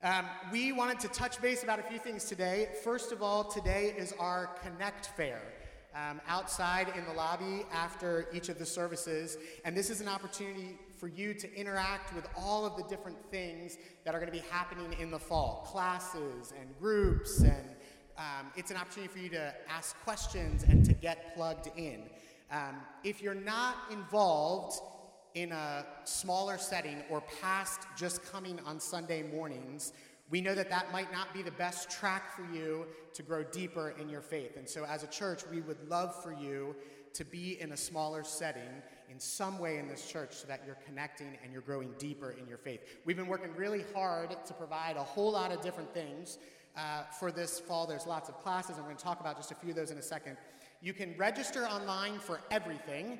Um, we wanted to touch base about a few things today. First of all, today is our Connect Fair. Um, outside in the lobby after each of the services. And this is an opportunity for you to interact with all of the different things that are going to be happening in the fall classes and groups. And um, it's an opportunity for you to ask questions and to get plugged in. Um, if you're not involved in a smaller setting or past just coming on Sunday mornings, we know that that might not be the best track for you to grow deeper in your faith. And so, as a church, we would love for you to be in a smaller setting in some way in this church so that you're connecting and you're growing deeper in your faith. We've been working really hard to provide a whole lot of different things uh, for this fall. There's lots of classes. and we're going to talk about just a few of those in a second. You can register online for everything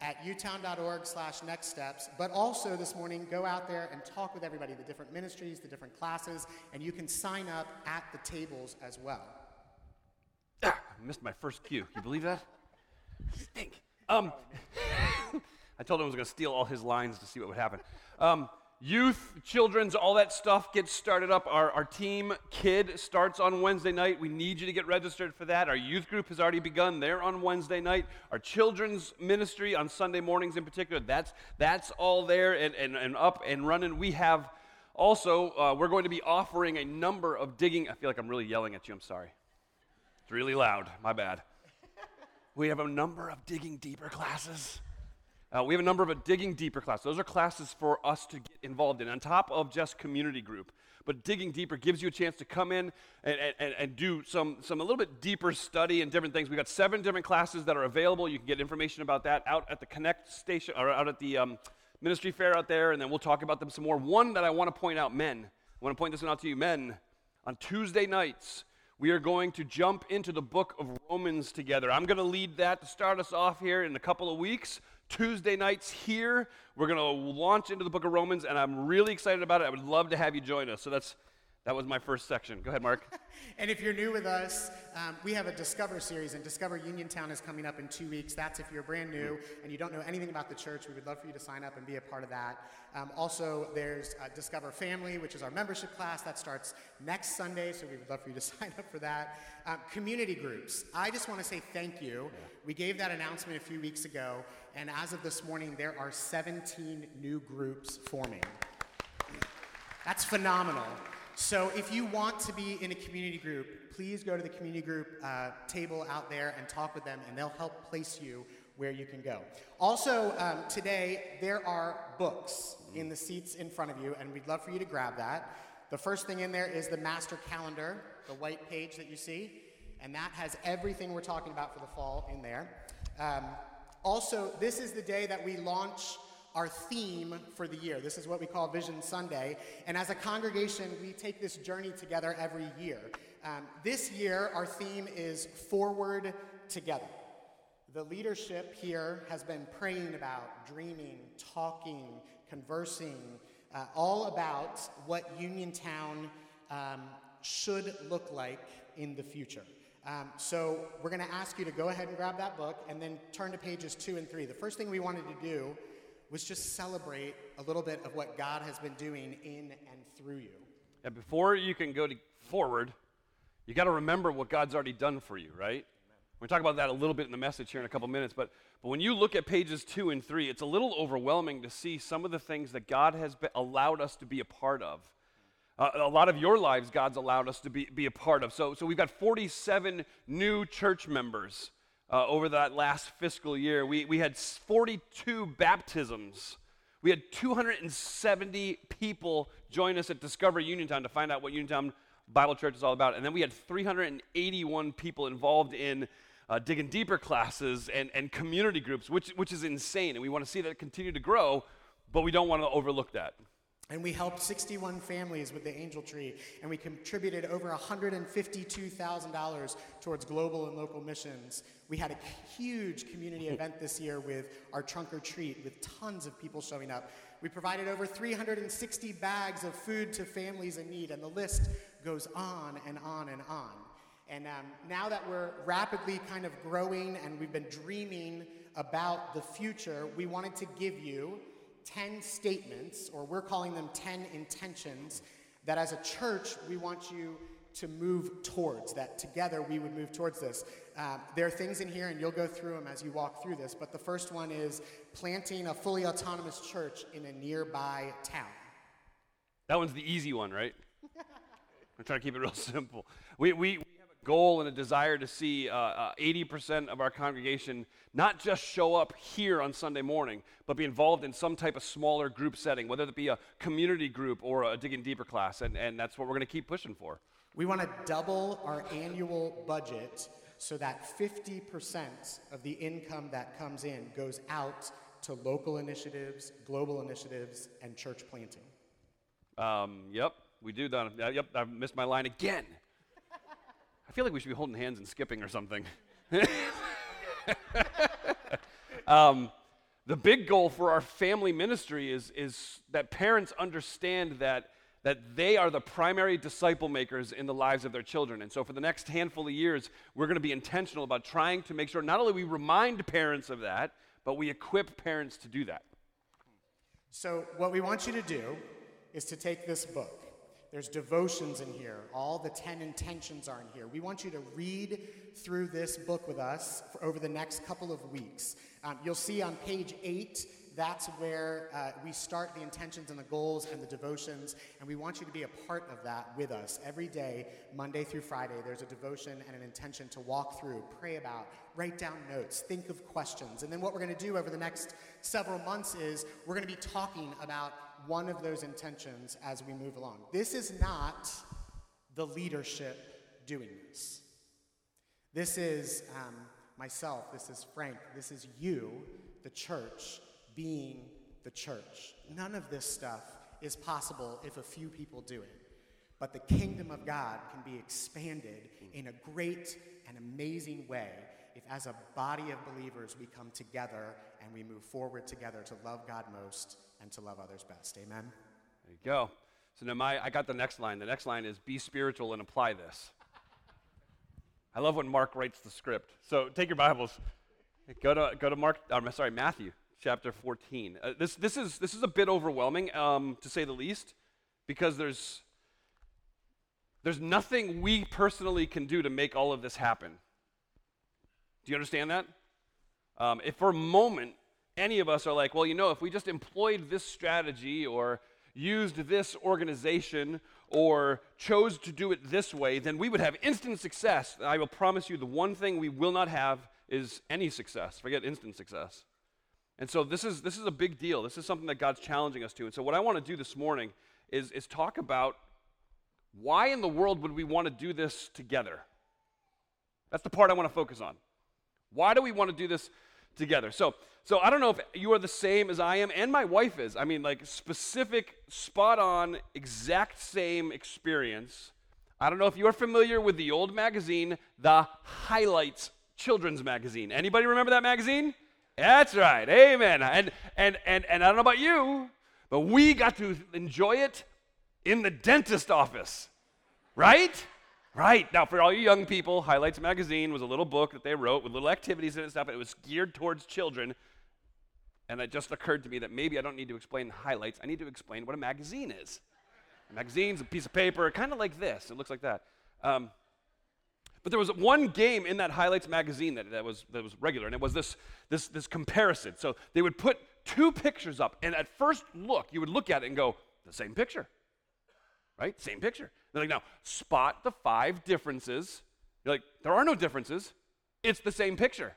at utown.org slash next steps but also this morning go out there and talk with everybody the different ministries the different classes and you can sign up at the tables as well. Ah, I missed my first cue. You believe that? Stink. Um, i told him i was going to steal all his lines to see what would happen. Um, youth, children's, all that stuff gets started up. Our, our team kid starts on Wednesday night. We need you to get registered for that. Our youth group has already begun. They're on Wednesday night. Our children's ministry on Sunday mornings in particular, that's, that's all there and, and, and up and running. We have also, uh, we're going to be offering a number of digging. I feel like I'm really yelling at you. I'm sorry. It's really loud. My bad. We have a number of digging deeper classes. Uh, we have a number of a digging deeper class. Those are classes for us to get involved in, on top of just community group. But digging deeper gives you a chance to come in and, and, and do some, some a little bit deeper study and different things. We've got seven different classes that are available. You can get information about that out at the Connect station or out at the um, ministry fair out there, and then we'll talk about them some more. One that I want to point out, men. I want to point this one out to you, men. On Tuesday nights, we are going to jump into the book of Romans together. I'm going to lead that to start us off here in a couple of weeks. Tuesday nights here. We're going to launch into the book of Romans, and I'm really excited about it. I would love to have you join us. So that's that was my first section. Go ahead, Mark. and if you're new with us, um, we have a Discover series, and Discover Uniontown is coming up in two weeks. That's if you're brand new and you don't know anything about the church. We would love for you to sign up and be a part of that. Um, also, there's uh, Discover Family, which is our membership class that starts next Sunday, so we would love for you to sign up for that. Um, community groups. I just want to say thank you. We gave that announcement a few weeks ago, and as of this morning, there are 17 new groups forming. That's phenomenal. So if you want to be in a community group, please go to the community group uh, table out there and talk with them, and they'll help place you where you can go. Also, um, today, there are books in the seats in front of you, and we'd love for you to grab that. The first thing in there is the master calendar, the white page that you see, and that has everything we're talking about for the fall in there. Um, also, this is the day that we launch our theme for the year. This is what we call Vision Sunday. And as a congregation, we take this journey together every year. Um, this year, our theme is Forward Together. The leadership here has been praying about, dreaming, talking, conversing, uh, all about what Uniontown um, should look like in the future. Um, so we're going to ask you to go ahead and grab that book and then turn to pages two and three. The first thing we wanted to do was just celebrate a little bit of what God has been doing in and through you. And before you can go forward, you got to remember what God's already done for you, right? We're talk about that a little bit in the message here in a couple minutes, but, but when you look at pages two and three, it's a little overwhelming to see some of the things that God has allowed us to be a part of. Uh, a lot of your lives, God's allowed us to be, be a part of. So, so we've got 47 new church members uh, over that last fiscal year. We, we had 42 baptisms. We had 270 people join us at Discover Uniontown to find out what Uniontown Bible Church is all about. And then we had 381 people involved in uh, digging deeper classes and, and community groups, which, which is insane. And we want to see that continue to grow, but we don't want to overlook that. And we helped 61 families with the Angel Tree, and we contributed over $152,000 towards global and local missions. We had a huge community event this year with our trunk or treat, with tons of people showing up. We provided over 360 bags of food to families in need, and the list goes on and on and on. And um, now that we're rapidly kind of growing and we've been dreaming about the future, we wanted to give you 10 statements, or we're calling them 10 intentions, that as a church, we want you to move towards, that together we would move towards this. Um, there are things in here, and you'll go through them as you walk through this, but the first one is planting a fully autonomous church in a nearby town. That one's the easy one, right? I'm trying to keep it real simple. We, we, goal and a desire to see uh, uh, 80% of our congregation not just show up here on Sunday morning, but be involved in some type of smaller group setting, whether it be a community group or a digging deeper class. And, and that's what we're going to keep pushing for. We want to double our annual budget so that 50% of the income that comes in goes out to local initiatives, global initiatives, and church planting. Um, yep, we do that. Uh, yep, I missed my line again. I feel like we should be holding hands and skipping or something. um, the big goal for our family ministry is, is that parents understand that that they are the primary disciple makers in the lives of their children. And so, for the next handful of years, we're going to be intentional about trying to make sure not only we remind parents of that, but we equip parents to do that. So, what we want you to do is to take this book. There's devotions in here. All the 10 intentions are in here. We want you to read through this book with us over the next couple of weeks. Um, you'll see on page 8 that's where uh, we start the intentions and the goals and the devotions, and we want you to be a part of that with us every day, Monday through Friday. There's a devotion and an intention to walk through, pray about, write down notes, think of questions. And then what we're going to do over the next several months is we're going to be talking about one of those intentions as we move along. This is not the leadership doing this. This is um, myself, this is Frank, this is you, the church, being the church. None of this stuff is possible if a few people do it. But the kingdom of God can be expanded in a great and amazing way if, as a body of believers, we come together and we move forward together to love God most and to love others best. Amen? There you go. So now my, I got the next line. The next line is be spiritual and apply this. I love when Mark writes the script. So take your Bibles. Go to, go to Mark, I'm sorry, Matthew chapter 14. Uh, this, this, is, this is a bit overwhelming, um, to say the least, because there's, there's nothing we personally can do to make all of this happen. Do you understand that? Um, if for a moment any of us are like, well, you know, if we just employed this strategy or used this organization or chose to do it this way, then we would have instant success. I will promise you the one thing we will not have is any success. Forget instant success. And so this is, this is a big deal. This is something that God's challenging us to. And so what I want to do this morning is, is talk about why in the world would we want to do this together? That's the part I want to focus on. Why do we want to do this together? So, so I don't know if you are the same as I am and my wife is. I mean, like specific, spot on, exact same experience. I don't know if you are familiar with the old magazine, the Highlights Children's Magazine. Anybody remember that magazine? That's right. Amen. And, and, and, and I don't know about you, but we got to enjoy it in the dentist office. Right? Right. Now, for all you young people, Highlights Magazine was a little book that they wrote with little activities in it and stuff, and it was geared towards children. And it just occurred to me that maybe I don't need to explain highlights. I need to explain what a magazine is. A magazine's a piece of paper, kind of like this. It looks like that. Um, but there was one game in that highlights magazine that, that, was, that was regular, and it was this, this, this comparison. So they would put two pictures up, and at first look, you would look at it and go, the same picture. Right? Same picture. They're like, now, spot the five differences. You're like, there are no differences. It's the same picture.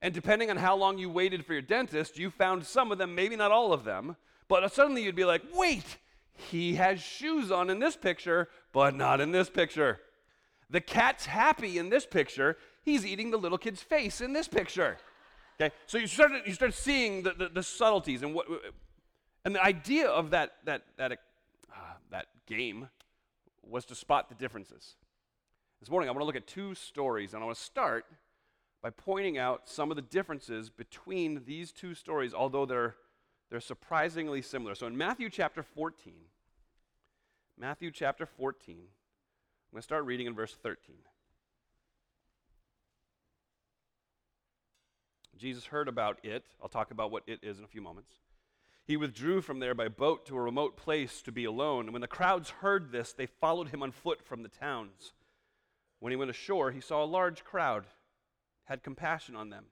And depending on how long you waited for your dentist, you found some of them, maybe not all of them. But suddenly you'd be like, wait, he has shoes on in this picture, but not in this picture. The cat's happy in this picture. He's eating the little kid's face in this picture. Okay, so you start you start seeing the, the, the subtleties and what and the idea of that that that that game was to spot the differences. This morning I want to look at two stories and I want to start by pointing out some of the differences between these two stories, although they're they're surprisingly similar. So in Matthew chapter 14, Matthew chapter 14, I'm going to start reading in verse 13. Jesus heard about it. I'll talk about what it is in a few moments. He withdrew from there by boat to a remote place to be alone. And when the crowds heard this, they followed him on foot from the towns. When he went ashore, he saw a large crowd, had compassion on them,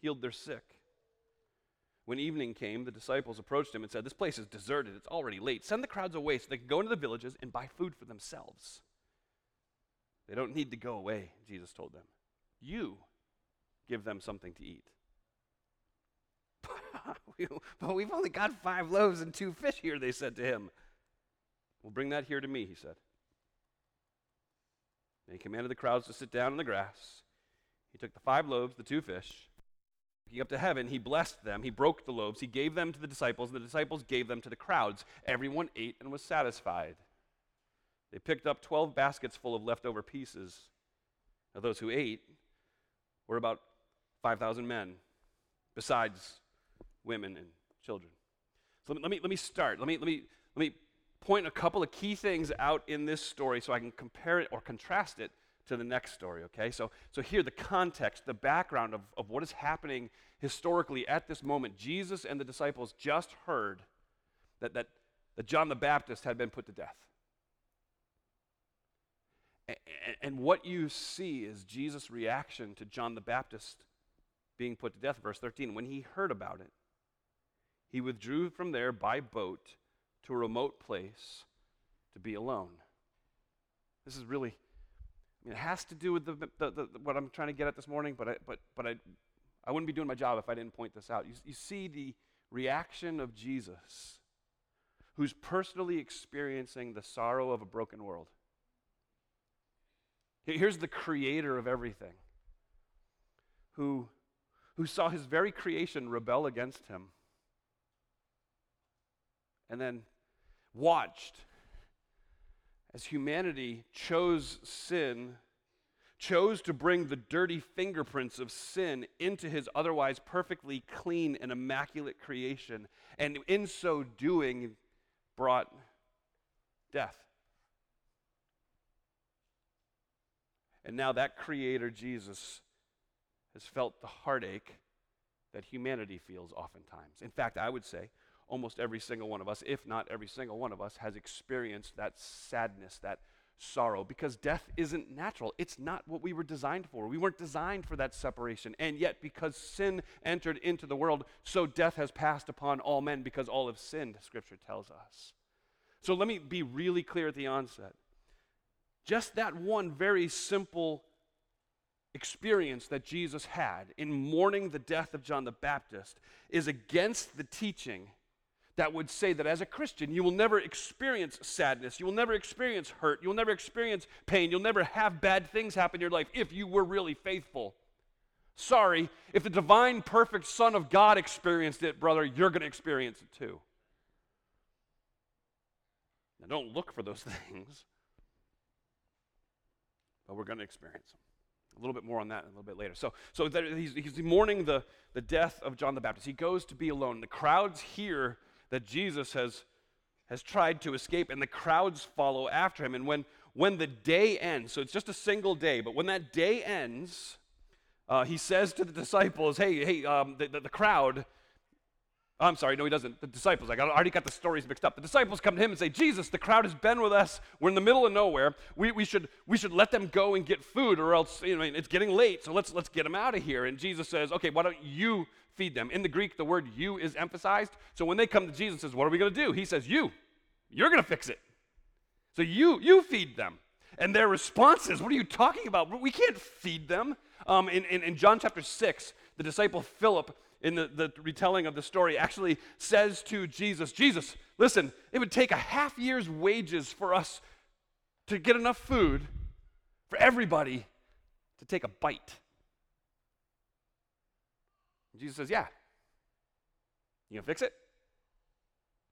healed their sick. When evening came, the disciples approached him and said, This place is deserted. It's already late. Send the crowds away so they can go into the villages and buy food for themselves. They don't need to go away, Jesus told them. You give them something to eat. but we've only got five loaves and two fish here, they said to him. Well, bring that here to me, he said. And he commanded the crowds to sit down in the grass. He took the five loaves, the two fish, looking up to heaven, he blessed them. He broke the loaves. He gave them to the disciples, and the disciples gave them to the crowds. Everyone ate and was satisfied. They picked up 12 baskets full of leftover pieces. Now, those who ate were about 5,000 men, besides women and children. So let me, let me, start. Let me, let, me, let me point a couple of key things out in this story so I can compare it or contrast it to the next story, okay? So, so here, the context, the background of, of what is happening historically at this moment. Jesus and the disciples just heard that, that, that John the Baptist had been put to death. And, and what you see is Jesus' reaction to John the Baptist being put to death, verse 13. When he heard about it, he withdrew from there by boat to a remote place to be alone. This is really, I mean, it has to do with the, the, the, what I'm trying to get at this morning, but I, but, but I, I wouldn't be doing my job if I didn't point this out. You, you see the reaction of Jesus, who's personally experiencing the sorrow of a broken world. Here's the creator of everything, who, who saw his very creation rebel against him and then watched as humanity chose sin, chose to bring the dirty fingerprints of sin into his otherwise perfectly clean and immaculate creation, and in so doing, brought death. And now that Creator, Jesus, has felt the heartache that humanity feels oftentimes. In fact, I would say almost every single one of us, if not every single one of us, has experienced that sadness, that sorrow, because death isn't natural. It's not what we were designed for. We weren't designed for that separation. And yet, because sin entered into the world, so death has passed upon all men because all have sinned, Scripture tells us. So let me be really clear at the onset. Just that one very simple experience that Jesus had in mourning the death of John the Baptist is against the teaching that would say that as a Christian, you will never experience sadness, you will never experience hurt, you'll never experience pain, you'll never have bad things happen in your life if you were really faithful. Sorry, if the divine, perfect Son of God experienced it, brother, you're going to experience it too. Now, don't look for those things, but we're going to experience them. A little bit more on that a little bit later. So, so he's, he's mourning the, the death of John the Baptist. He goes to be alone. The crowds hear that Jesus has, has tried to escape, and the crowds follow after him. And when, when the day ends, so it's just a single day, but when that day ends, uh, he says to the disciples, Hey, hey, um, the, the, the crowd, I'm sorry, no, he doesn't. The disciples, I, got, I already got the stories mixed up. The disciples come to him and say, Jesus, the crowd has been with us. We're in the middle of nowhere. We, we, should, we should let them go and get food, or else you know, it's getting late, so let's, let's get them out of here. And Jesus says, Okay, why don't you feed them? In the Greek, the word you is emphasized. So when they come to Jesus says, What are we going to do? He says, You. You're going to fix it. So you, you feed them. And their response is, What are you talking about? We can't feed them. Um, in, in, in John chapter 6, the disciple Philip in the, the retelling of the story actually says to Jesus, Jesus, listen, it would take a half year's wages for us to get enough food for everybody to take a bite. Jesus says, Yeah. You gonna fix it?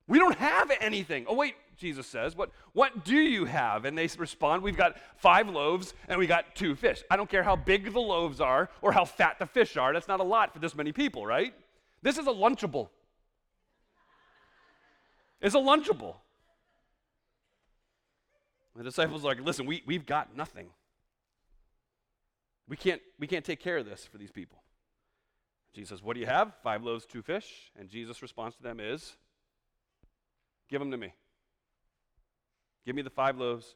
We don't have anything. Oh, wait, Jesus says. What, what do you have? And they respond, We've got five loaves and we got two fish. I don't care how big the loaves are or how fat the fish are. That's not a lot for this many people, right? This is a Lunchable. It's a Lunchable. The disciples are like, Listen, we, we've got nothing. We can't, we can't take care of this for these people. Jesus What do you have? Five loaves, two fish. And Jesus' response to them is, Give them to me. Give me the five loaves,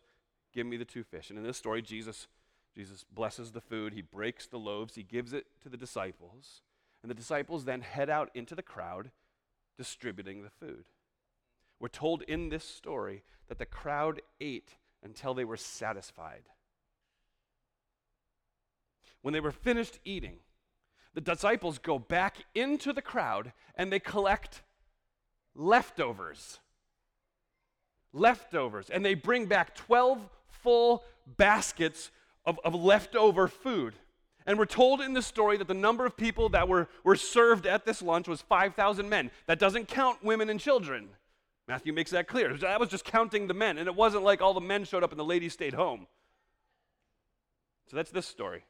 give me the two fish. And in this story, Jesus, Jesus blesses the food, he breaks the loaves, he gives it to the disciples, and the disciples then head out into the crowd distributing the food. We're told in this story that the crowd ate until they were satisfied. When they were finished eating, the disciples go back into the crowd and they collect leftovers leftovers. And they bring back 12 full baskets of, of leftover food. And we're told in the story that the number of people that were, were served at this lunch was 5,000 men. That doesn't count women and children. Matthew makes that clear. That was just counting the men. And it wasn't like all the men showed up and the ladies stayed home. So that's this story.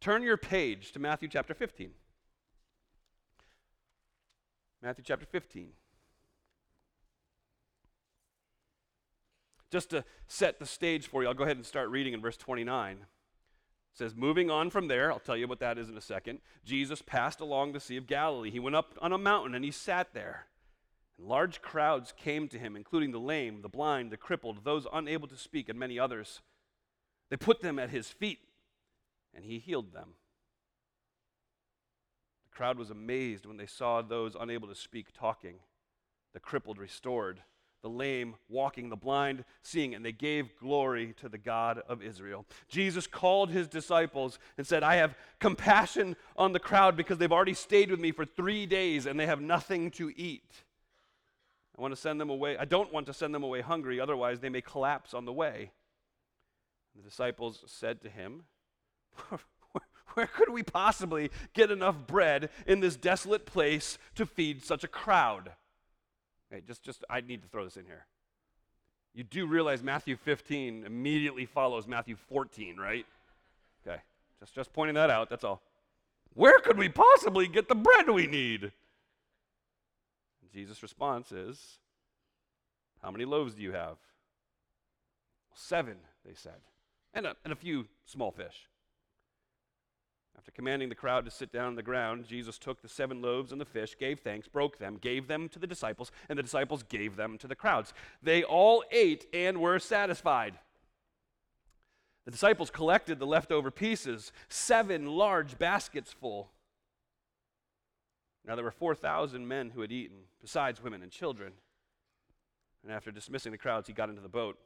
Turn your page to Matthew chapter 15. Matthew chapter 15. Just to set the stage for you, I'll go ahead and start reading in verse 29. It says, Moving on from there, I'll tell you what that is in a second. Jesus passed along the Sea of Galilee. He went up on a mountain and he sat there. And large crowds came to him, including the lame, the blind, the crippled, those unable to speak, and many others. They put them at his feet, and he healed them. The crowd was amazed when they saw those unable to speak talking, the crippled restored the lame walking, the blind seeing, and they gave glory to the God of Israel. Jesus called his disciples and said, I have compassion on the crowd because they've already stayed with me for three days and they have nothing to eat. I want to send them away. I don't want to send them away hungry, otherwise, they may collapse on the way. The disciples said to him, Where could we possibly get enough bread in this desolate place to feed such a crowd? Okay, just, just, I need to throw this in here. You do realize Matthew 15 immediately follows Matthew 14, right? Okay, just, just pointing that out, that's all. Where could we possibly get the bread we need? Jesus' response is, How many loaves do you have? Seven, they said, and a, and a few small fish. After commanding the crowd to sit down on the ground, Jesus took the seven loaves and the fish, gave thanks, broke them, gave them to the disciples, and the disciples gave them to the crowds. They all ate and were satisfied. The disciples collected the leftover pieces, seven large baskets full. Now there were 4,000 men who had eaten, besides women and children. And after dismissing the crowds, he got into the boat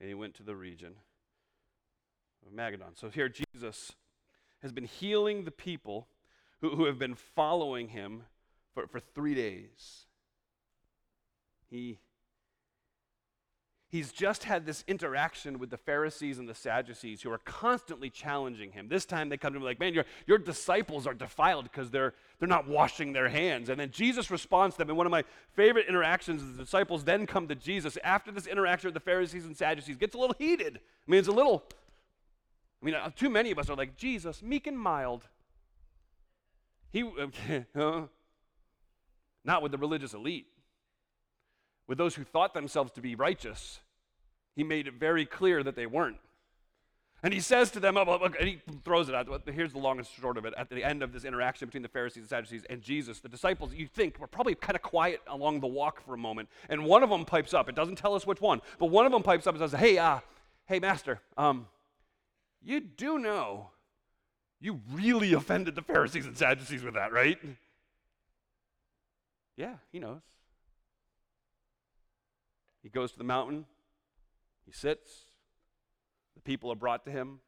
and he went to the region of Magadan. So here Jesus has been healing the people who, who have been following him for, for three days. He, he's just had this interaction with the Pharisees and the Sadducees who are constantly challenging him. This time they come to him like, Man, your, your disciples are defiled because they're, they're not washing their hands. And then Jesus responds to them. And one of my favorite interactions is the disciples then come to Jesus after this interaction with the Pharisees and Sadducees gets a little heated. I mean, it's a little I mean, uh, too many of us are like, Jesus, meek and mild. He, not with the religious elite, with those who thought themselves to be righteous. He made it very clear that they weren't. And he says to them, oh, and he throws it out. Here's the long and short of it. At the end of this interaction between the Pharisees and Sadducees and Jesus, the disciples, you think, were probably kind of quiet along the walk for a moment. And one of them pipes up. It doesn't tell us which one, but one of them pipes up and says, Hey, uh, hey, Master, um, you do know you really offended the Pharisees and Sadducees with that, right? Yeah, he knows. He goes to the mountain, he sits, the people are brought to him.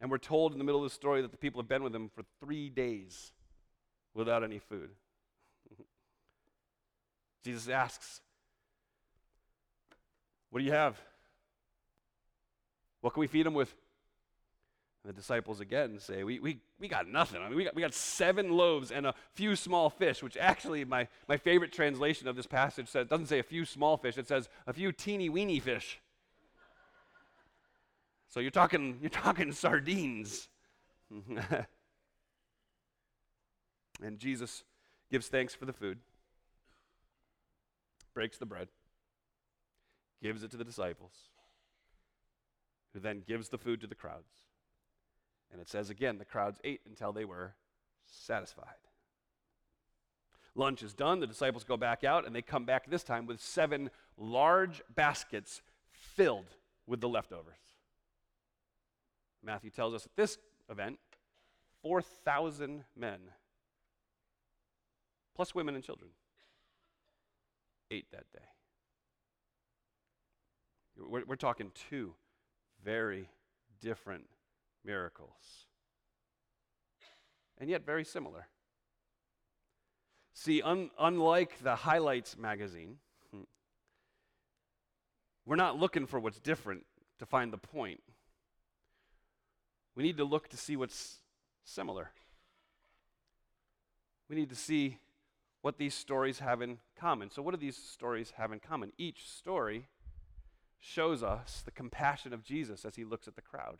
And we're told in the middle of the story that the people have been with him for three days without any food. Jesus asks, What do you have? What can we feed them with? And the disciples again say, we, we, we got nothing. I mean, we got, we got seven loaves and a few small fish, which actually, my, my favorite translation of this passage says, doesn't say a few small fish, it says a few teeny weeny fish. So you're talking, you're talking sardines. and Jesus gives thanks for the food, breaks the bread, gives it to the disciples who then gives the food to the crowds. And it says again, the crowds ate until they were satisfied. Lunch is done. The disciples go back out, and they come back this time with seven large baskets filled with the leftovers. Matthew tells us at this event 4,000 men, plus women and children, ate that day. We're, we're talking two very different miracles, and yet very similar. See, un, unlike the Highlights magazine, we're not looking for what's different to find the point. We need to look to see what's similar. We need to see what these stories have in common. So, what do these stories have in common? Each story shows us the compassion of Jesus as he looks at the crowd.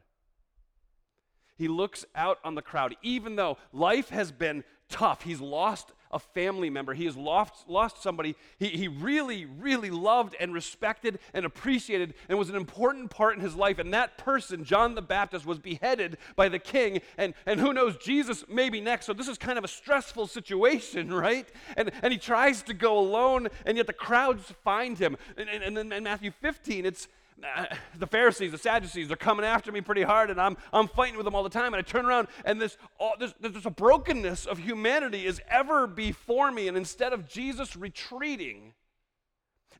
He looks out on the crowd, even though life has been tough. He's lost a family member. He has lost, lost somebody he, he really, really loved and respected and appreciated and was an important part in his life. And that person, John the Baptist, was beheaded by the king. And, and who knows, Jesus may be next. So this is kind of a stressful situation, right? And, and he tries to go alone, and yet the crowds find him. And, and, and then in Matthew 15, it's the Pharisees, the Sadducees, they're coming after me pretty hard, and I'm, I'm fighting with them all the time. And I turn around, and this, all, this, there's a brokenness of humanity is ever before me. And instead of Jesus retreating,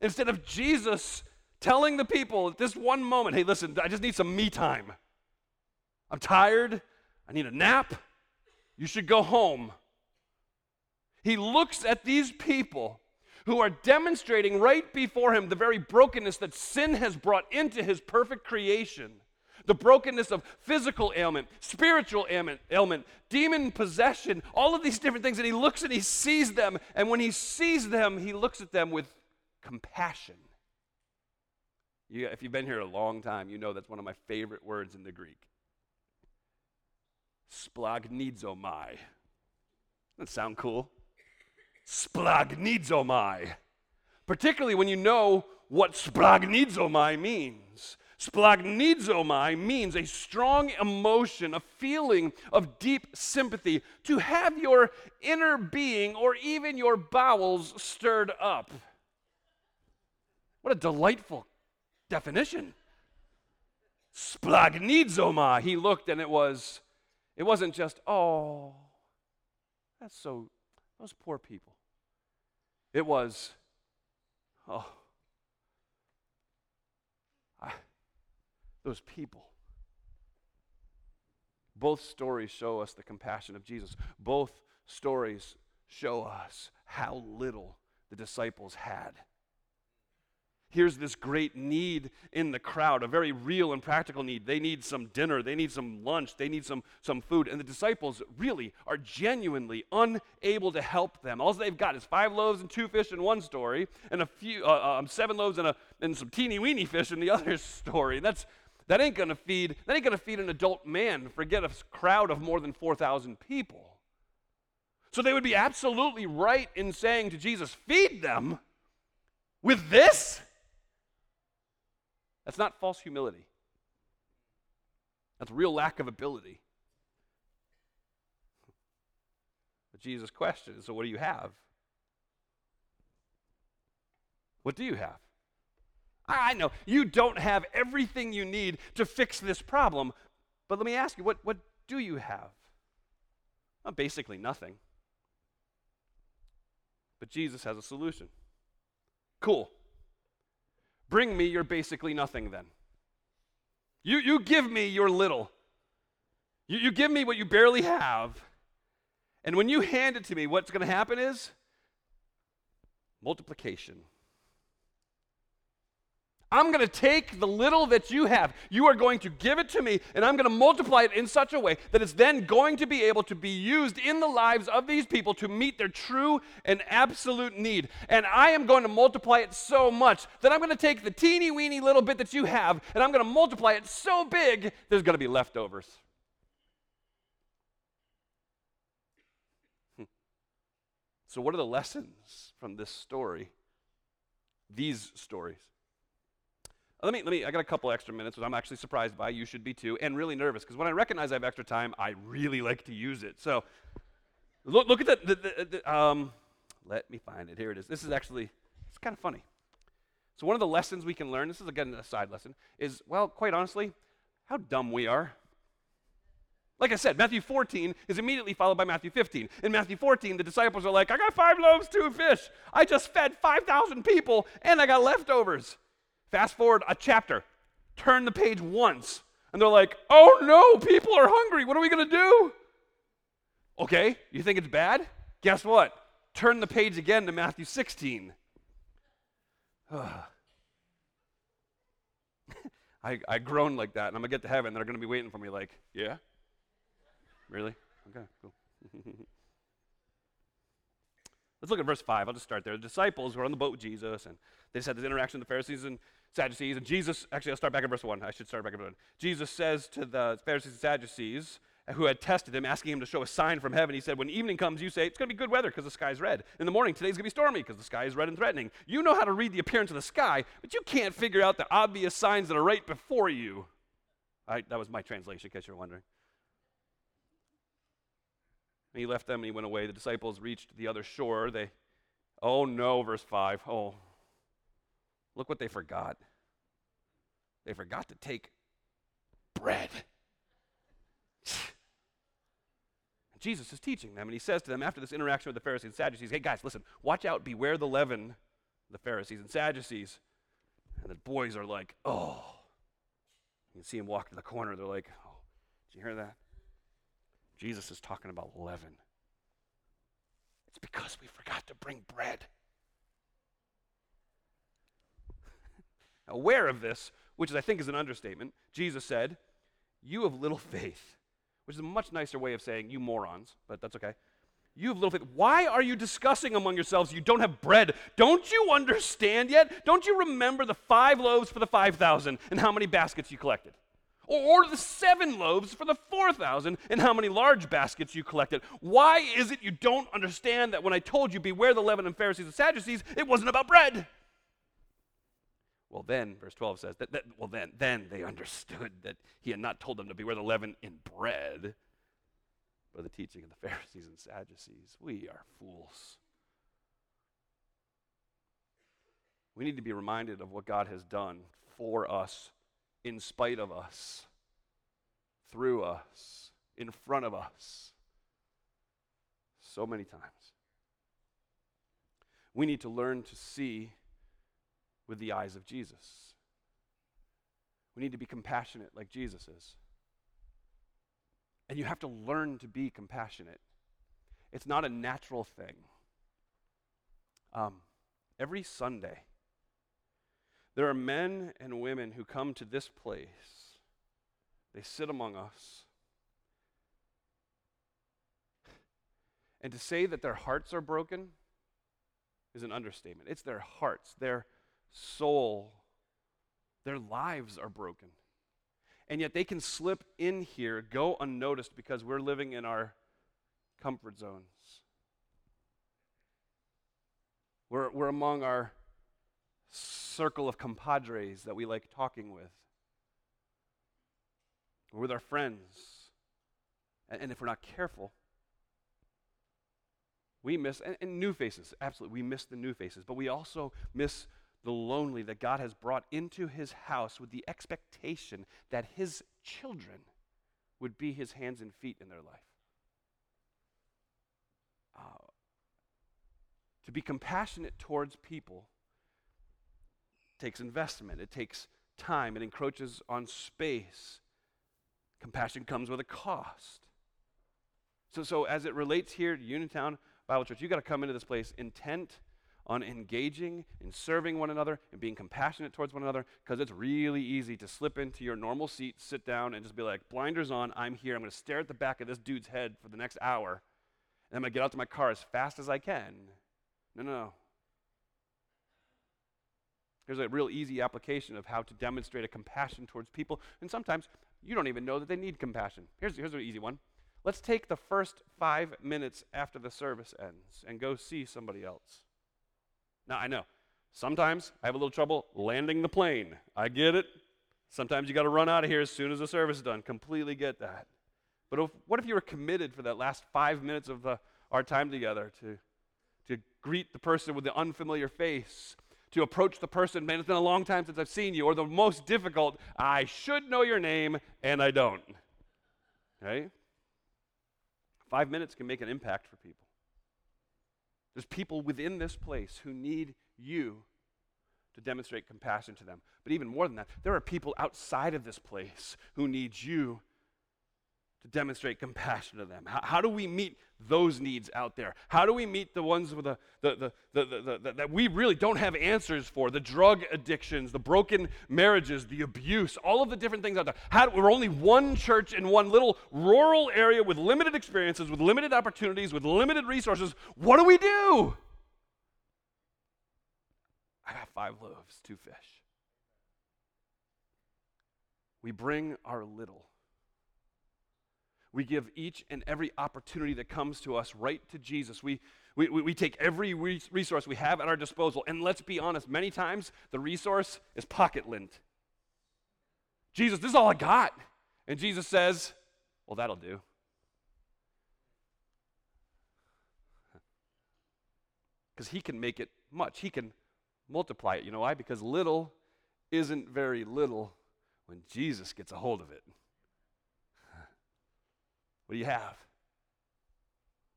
instead of Jesus telling the people at this one moment, hey, listen, I just need some me time. I'm tired. I need a nap. You should go home. He looks at these people who are demonstrating right before him the very brokenness that sin has brought into his perfect creation. The brokenness of physical ailment, spiritual ailment, ailment, demon possession, all of these different things. And he looks and he sees them. And when he sees them, he looks at them with compassion. You, if you've been here a long time, you know that's one of my favorite words in the Greek. Splanchnizomai. That sound cool? Splagnizomai, particularly when you know what splanchnizomai means. Splanchnizomai means a strong emotion, a feeling of deep sympathy, to have your inner being or even your bowels stirred up. What a delightful definition. Splanchnizomai. He looked and it was, it wasn't just, oh, that's so, those poor people. It was, oh, I, those people. Both stories show us the compassion of Jesus. Both stories show us how little the disciples had here's this great need in the crowd, a very real and practical need. They need some dinner, they need some lunch, they need some, some food. And the disciples really are genuinely unable to help them. All they've got is five loaves and two fish in one story, and a few, uh, um, seven loaves and, a, and some teeny weeny fish in the other story. That's, that ain't gonna feed, that ain't gonna feed an adult man, forget a crowd of more than 4,000 people. So they would be absolutely right in saying to Jesus, feed them with this? That's not false humility. That's real lack of ability. But Jesus' question is so, what do you have? What do you have? I know you don't have everything you need to fix this problem, but let me ask you, what, what do you have? Well, basically nothing. But Jesus has a solution. Cool. Bring me your basically nothing then. You, you give me your little. You, you give me what you barely have. And when you hand it to me, what's going to happen is multiplication. I'm going to take the little that you have. You are going to give it to me, and I'm going to multiply it in such a way that it's then going to be able to be used in the lives of these people to meet their true and absolute need. And I am going to multiply it so much that I'm going to take the teeny weeny little bit that you have, and I'm going to multiply it so big, there's going to be leftovers. Hmm. So, what are the lessons from this story? These stories. Let me, let me, I got a couple extra minutes, which I'm actually surprised by. You should be too, and really nervous, because when I recognize I have extra time, I really like to use it. So look, look at the, the, the, the um, Let me find it. Here it is. This is actually, it's kind of funny. So, one of the lessons we can learn, this is again a side lesson, is, well, quite honestly, how dumb we are. Like I said, Matthew 14 is immediately followed by Matthew 15. In Matthew 14, the disciples are like, I got five loaves, two fish. I just fed 5,000 people, and I got leftovers. Fast forward a chapter, turn the page once, and they're like, oh no, people are hungry. What are we going to do? Okay, you think it's bad? Guess what? Turn the page again to Matthew 16. I, I groan like that, and I'm going to get to heaven, and they're going to be waiting for me, like, yeah? Really? Okay, cool. Let's look at verse 5. I'll just start there. The disciples were on the boat with Jesus, and they just had this interaction with the Pharisees and Sadducees. And Jesus, actually, I'll start back at verse 1. I should start back at verse 1. Jesus says to the Pharisees and Sadducees, who had tested him, asking him to show a sign from heaven. He said, When evening comes, you say, It's going to be good weather because the sky's red. In the morning, today's going to be stormy because the sky is red and threatening. You know how to read the appearance of the sky, but you can't figure out the obvious signs that are right before you. I, that was my translation, in case you're wondering. And he left them and he went away. The disciples reached the other shore. They, oh no, verse 5. Oh, look what they forgot. They forgot to take bread. Jesus is teaching them, and he says to them after this interaction with the Pharisees and Sadducees, Hey guys, listen, watch out, beware the leaven, the Pharisees and Sadducees. And the boys are like, Oh. You can see him walk to the corner. They're like, Oh, did you hear that? Jesus is talking about leaven. It's because we forgot to bring bread. Aware of this, which is, I think is an understatement, Jesus said, You have little faith which is a much nicer way of saying you morons, but that's okay. You have little faith. Why are you discussing among yourselves you don't have bread? Don't you understand yet? Don't you remember the five loaves for the 5,000 and how many baskets you collected? Or, the seven loaves for the 4,000 and how many large baskets you collected? Why is it you don't understand that when I told you beware the leaven and Pharisees and Sadducees, it wasn't about bread? Well, then, verse 12 says, that, that, well, then, then they understood that he had not told them to beware the leaven in bread, but the teaching of the Pharisees and Sadducees. We are fools. We need to be reminded of what God has done for us, in spite of us, through us, in front of us, so many times. We need to learn to see with the eyes of Jesus. We need to be compassionate like Jesus is. And you have to learn to be compassionate. It's not a natural thing. Um, every Sunday, there are men and women who come to this place. They sit among us. And to say that their hearts are broken is an understatement. It's their hearts, their soul, their lives are broken. And yet they can slip in here, go unnoticed because we're living in our comfort zones. We're, we're among our circle of compadres that we like talking with. We're with our friends. And, and if we're not careful, we miss, and, and new faces, absolutely, we miss the new faces, but we also miss the lonely that God has brought into his house with the expectation that his children would be his hands and feet in their life. Uh, to be compassionate towards people takes investment, it takes time, it encroaches on space. Compassion comes with a cost. So, so as it relates here to Uniontown Bible Church, you've got to come into this place intent on engaging and serving one another and being compassionate towards one another because it's really easy to slip into your normal seat, sit down, and just be like, blinders on, I'm here. I'm going to stare at the back of this dude's head for the next hour, and I'm going to get out to my car as fast as I can. No, no, no. There's a real easy application of how to demonstrate a compassion towards people, and sometimes you don't even know that they need compassion. Here's, here's an easy one. Let's take the first five minutes after the service ends and go see somebody else. Now, I know sometimes I have a little trouble landing the plane. I get it. Sometimes you got to run out of here as soon as the service is done. Completely get that. But if, what if you were committed for that last five minutes of the, our time together to, to greet the person with the unfamiliar face, to approach the person, man, it's been a long time since I've seen you, or the most difficult, I should know your name and I don't. Right? Five minutes can make an impact for people. There's people within this place who need you to demonstrate compassion to them. But even more than that, there are people outside of this place who need you to demonstrate compassion to them. How, how do we meet those needs out there? How do we meet the ones with the, the, the, the, the, that we really don't have answers for? The drug addictions, the broken marriages, the abuse, all of the different things out there. How, we're only one church in one little rural area with limited experiences, with limited opportunities, with limited resources. What do we do? I got five loaves, two fish. We bring our little. We give each and every opportunity that comes to us right to Jesus. We, we, we take every resource we have at our disposal. And let's be honest, many times the resource is pocket lint. Jesus, this is all I got. And Jesus says, Well, that'll do. Because he can make it much. He can multiply it. You know why? Because little isn't very little when Jesus gets a hold of it. What do you have?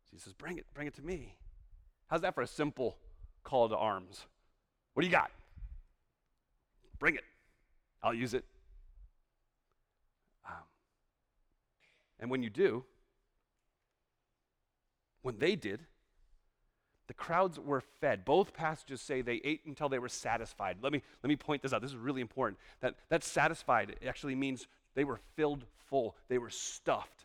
Jesus says, Bring it, bring it to me. How's that for a simple call to arms? What do you got? Bring it. I'll use it. Um, and when you do, when they did, the crowds were fed. Both passages say they ate until they were satisfied. Let me, let me point this out. This is really important. That, that satisfied actually means they were filled full, they were stuffed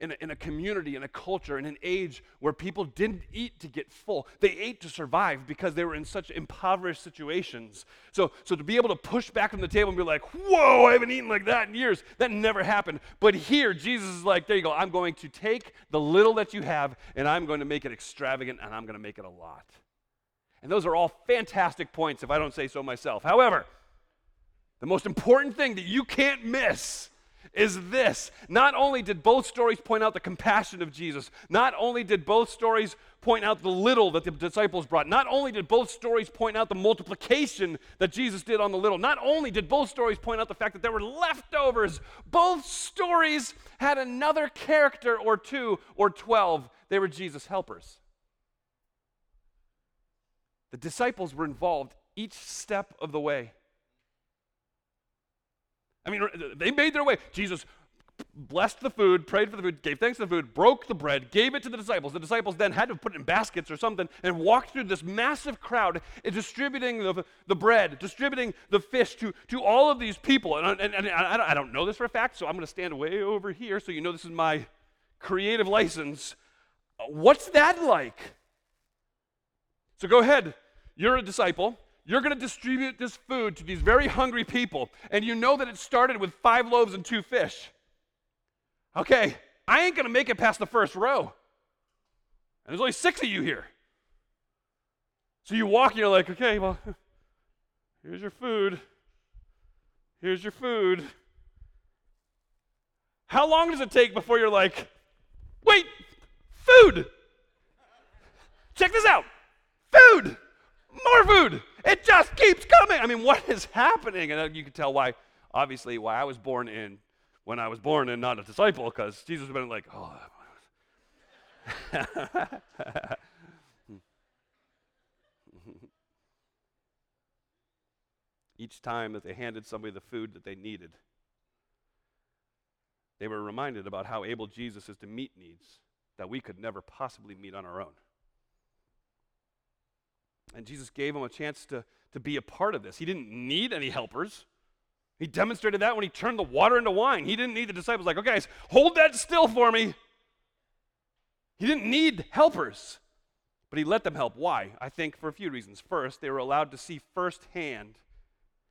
in a, in a community, in a culture, in an age where people didn't eat to get full. They ate to survive because they were in such impoverished situations. So, so to be able to push back from the table and be like, whoa, I haven't eaten like that in years, that never happened. But here, Jesus is like, there you go, I'm going to take the little that you have and I'm going to make it extravagant and I'm going to make it a lot. And those are all fantastic points if I don't say so myself. However, the most important thing that you can't miss is this. Not only did both stories point out the compassion of Jesus, not only did both stories point out the little that the disciples brought, not only did both stories point out the multiplication that Jesus did on the little, not only did both stories point out the fact that there were leftovers, both stories had another character or two or 12. They were Jesus' helpers. The disciples were involved each step of the way. I mean, they made their way. Jesus blessed the food, prayed for the food, gave thanks to the food, broke the bread, gave it to the disciples. The disciples then had to put it in baskets or something and walk through this massive crowd, eh, distributing the, the bread, distributing the fish to, to all of these people. And, and, and I, don't know this for a fact, so I'm going to stand way over here so you know this is my creative license. What's that like? So go ahead. You're a disciple. You're going to distribute this food to these very hungry people, and you know that it started with five loaves and two fish. Okay, I ain't going to make it past the first row. And there's only six of you here. So you walk and you're like, okay, well, here's your food. Here's your food. How long does it take before you're like, wait, food? Check this out food, more food. It just keeps coming. I mean, what is happening? And you can tell why, obviously, why I was born in, when I was born and not a disciple, because Jesus has been like, oh. Each time that they handed somebody the food that they needed, they were reminded about how able Jesus is to meet needs that we could never possibly meet on our own. And Jesus gave him a chance to, to be a part of this. He didn't need any helpers. He demonstrated that when he turned the water into wine. He didn't need the disciples, like, okay, guys, hold that still for me. He didn't need helpers, but he let them help. Why? I think for a few reasons. First, they were allowed to see firsthand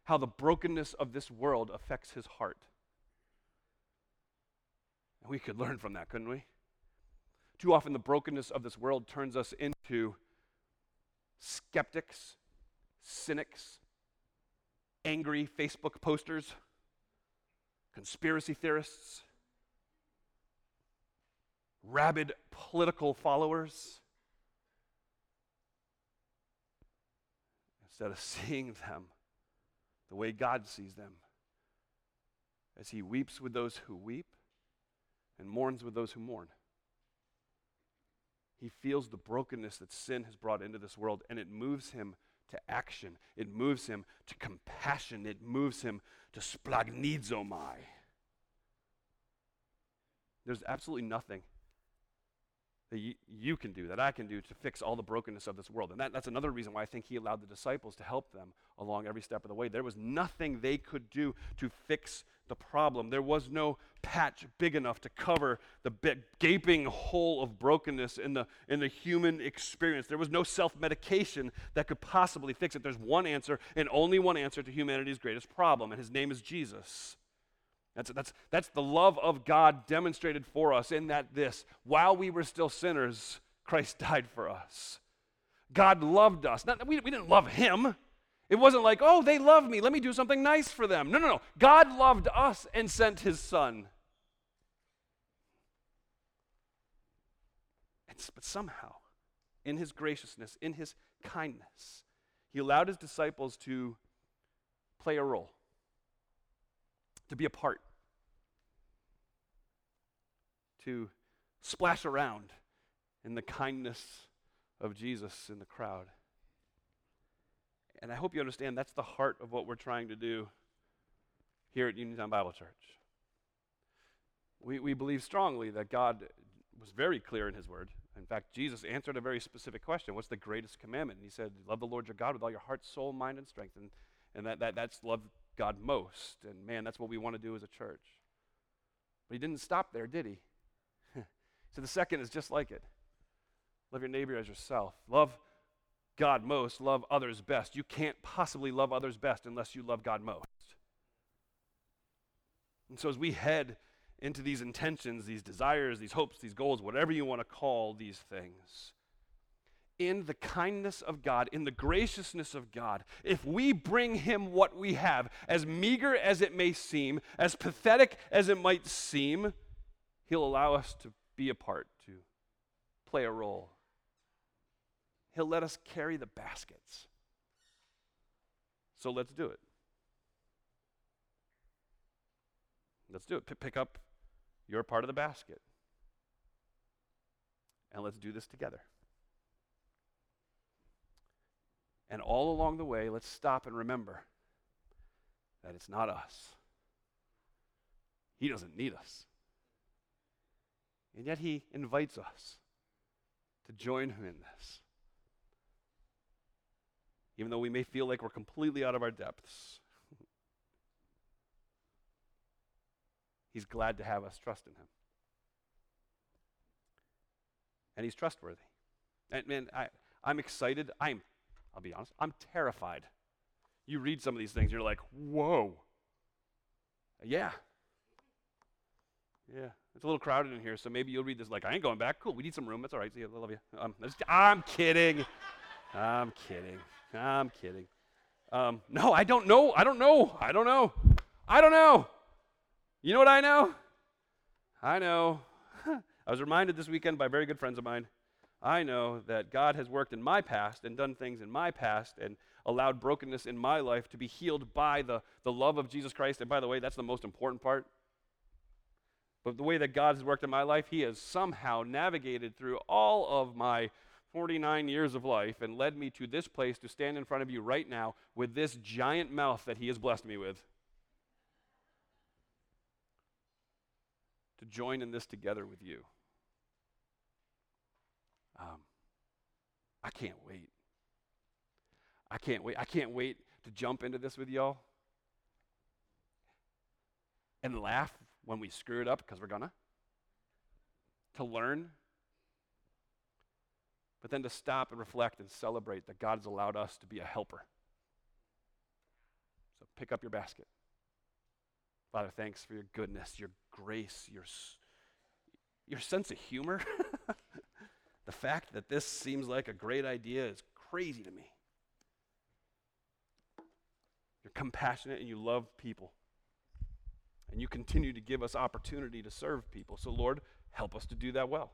how the brokenness of this world affects his heart. And we could learn from that, couldn't we? Too often, the brokenness of this world turns us into skeptics, cynics, angry Facebook posters, conspiracy theorists, rabid political followers. instead of seeing them the way God sees them, as he weeps with those who weep and mourns with those who mourn. He feels the brokenness that sin has brought into this world, and it moves him to action. It moves him to compassion. It moves him to splanchnizomai. There's absolutely nothing that you, you, can do, that I can do to fix all the brokenness of this world. And that, that's another reason why I think he allowed the disciples to help them along every step of the way. There was nothing they could do to fix the problem. There was no patch big enough to cover the gaping hole of brokenness in the, in the human experience. There was no self medication that could possibly fix it. There's one answer, and only one answer to humanity's greatest problem, and his name is Jesus. That's, that's, that's the love of God demonstrated for us in that this, while we were still sinners, Christ died for us. God loved us. Not, we, we didn't love him. It wasn't like, oh, they love me. Let me do something nice for them. No, no, no. God loved us and sent his son. It's, but somehow, in his graciousness, in his kindness, he allowed his disciples to play a role, to be a part to splash around in the kindness of Jesus in the crowd. And I hope you understand that's the heart of what we're trying to do here at Uniontown Bible Church. We, we believe strongly that God was very clear in His Word. In fact, Jesus answered a very specific question What's the greatest commandment? And He said, Love the Lord your God with all your heart, soul, mind, and strength. And, and that, that, that's love God most. And man, that's what we want to do as a church. But He didn't stop there, did He? The second is just like it love your neighbor as yourself. Love God most, love others best. You can't possibly love others best unless you love God most. And so as we head into these intentions, these desires, these hopes, these goals, whatever you want to call these things, in the kindness of God, in the graciousness of God, if we bring Him what we have, as meager as it may seem, as pathetic as it might seem, He'll allow us to be a part, to play a role. He'll let us carry the baskets. So let's do it. Let's do it. P- pick up your part of the basket. And let's do this together. And all along the way, let's stop and remember that it's not us. He doesn't need us. And yet he invites us to join him in this. Even though we may feel like we're completely out of our depths, he's glad to have us trust in him. And he's trustworthy. And man, I, I'm excited. I'm, I'll be honest, I'm terrified. You read some of these things, you're like, whoa. Yeah. Yeah. It's a little crowded in here, so maybe you'll read this like, I ain't going back. Cool, we need some room. That's all right. See. I love you. Um, I'm kidding. I'm kidding. I'm kidding. Um, no, I don't know. I don't know. I don't know. I don't know. You know what I know? I know. I was reminded this weekend by very good friends of mine. I know that God has worked in my past and done things in my past and allowed brokenness in my life to be healed by the, the love of Jesus Christ. And by the way, that's the most important part. But the way that God has worked in my life, He has somehow navigated through all of my 49 years of life and led me to this place to stand in front of you right now with this giant mouth that He has blessed me with. To join in this together with you. Um, I can't wait. I can't wait. I can't wait to jump into this with y'all and laugh when we screw it up, because we're gonna, to learn, but then to stop and reflect and celebrate that God has allowed us to be a helper. So pick up your basket. Father, thanks for your goodness, your grace, your, your sense of humor. the fact that this seems like a great idea is crazy to me. You're compassionate and you love people. And you continue to give us opportunity to serve people. So, Lord, help us to do that well.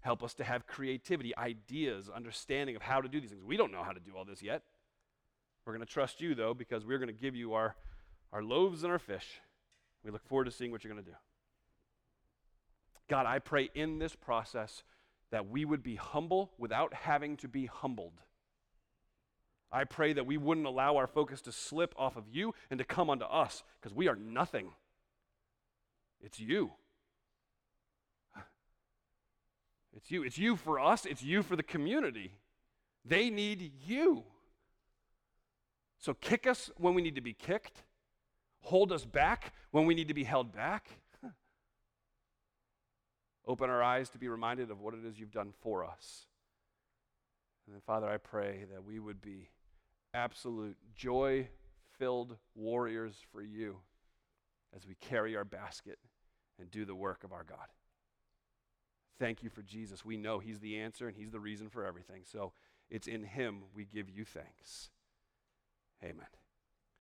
Help us to have creativity, ideas, understanding of how to do these things. We don't know how to do all this yet. We're going to trust you, though, because we're going to give you our, our loaves and our fish. We look forward to seeing what you're going to do. God, I pray in this process that we would be humble without having to be humbled. I pray that we wouldn't allow our focus to slip off of you and to come unto us because we are nothing. It's you. It's you. It's you for us, it's you for the community. They need you. So kick us when we need to be kicked, hold us back when we need to be held back. Open our eyes to be reminded of what it is you've done for us. And then, Father, I pray that we would be absolute joy filled warriors for you as we carry our basket and do the work of our God. Thank you for Jesus. We know He's the answer and He's the reason for everything. So it's in Him we give you thanks. Amen.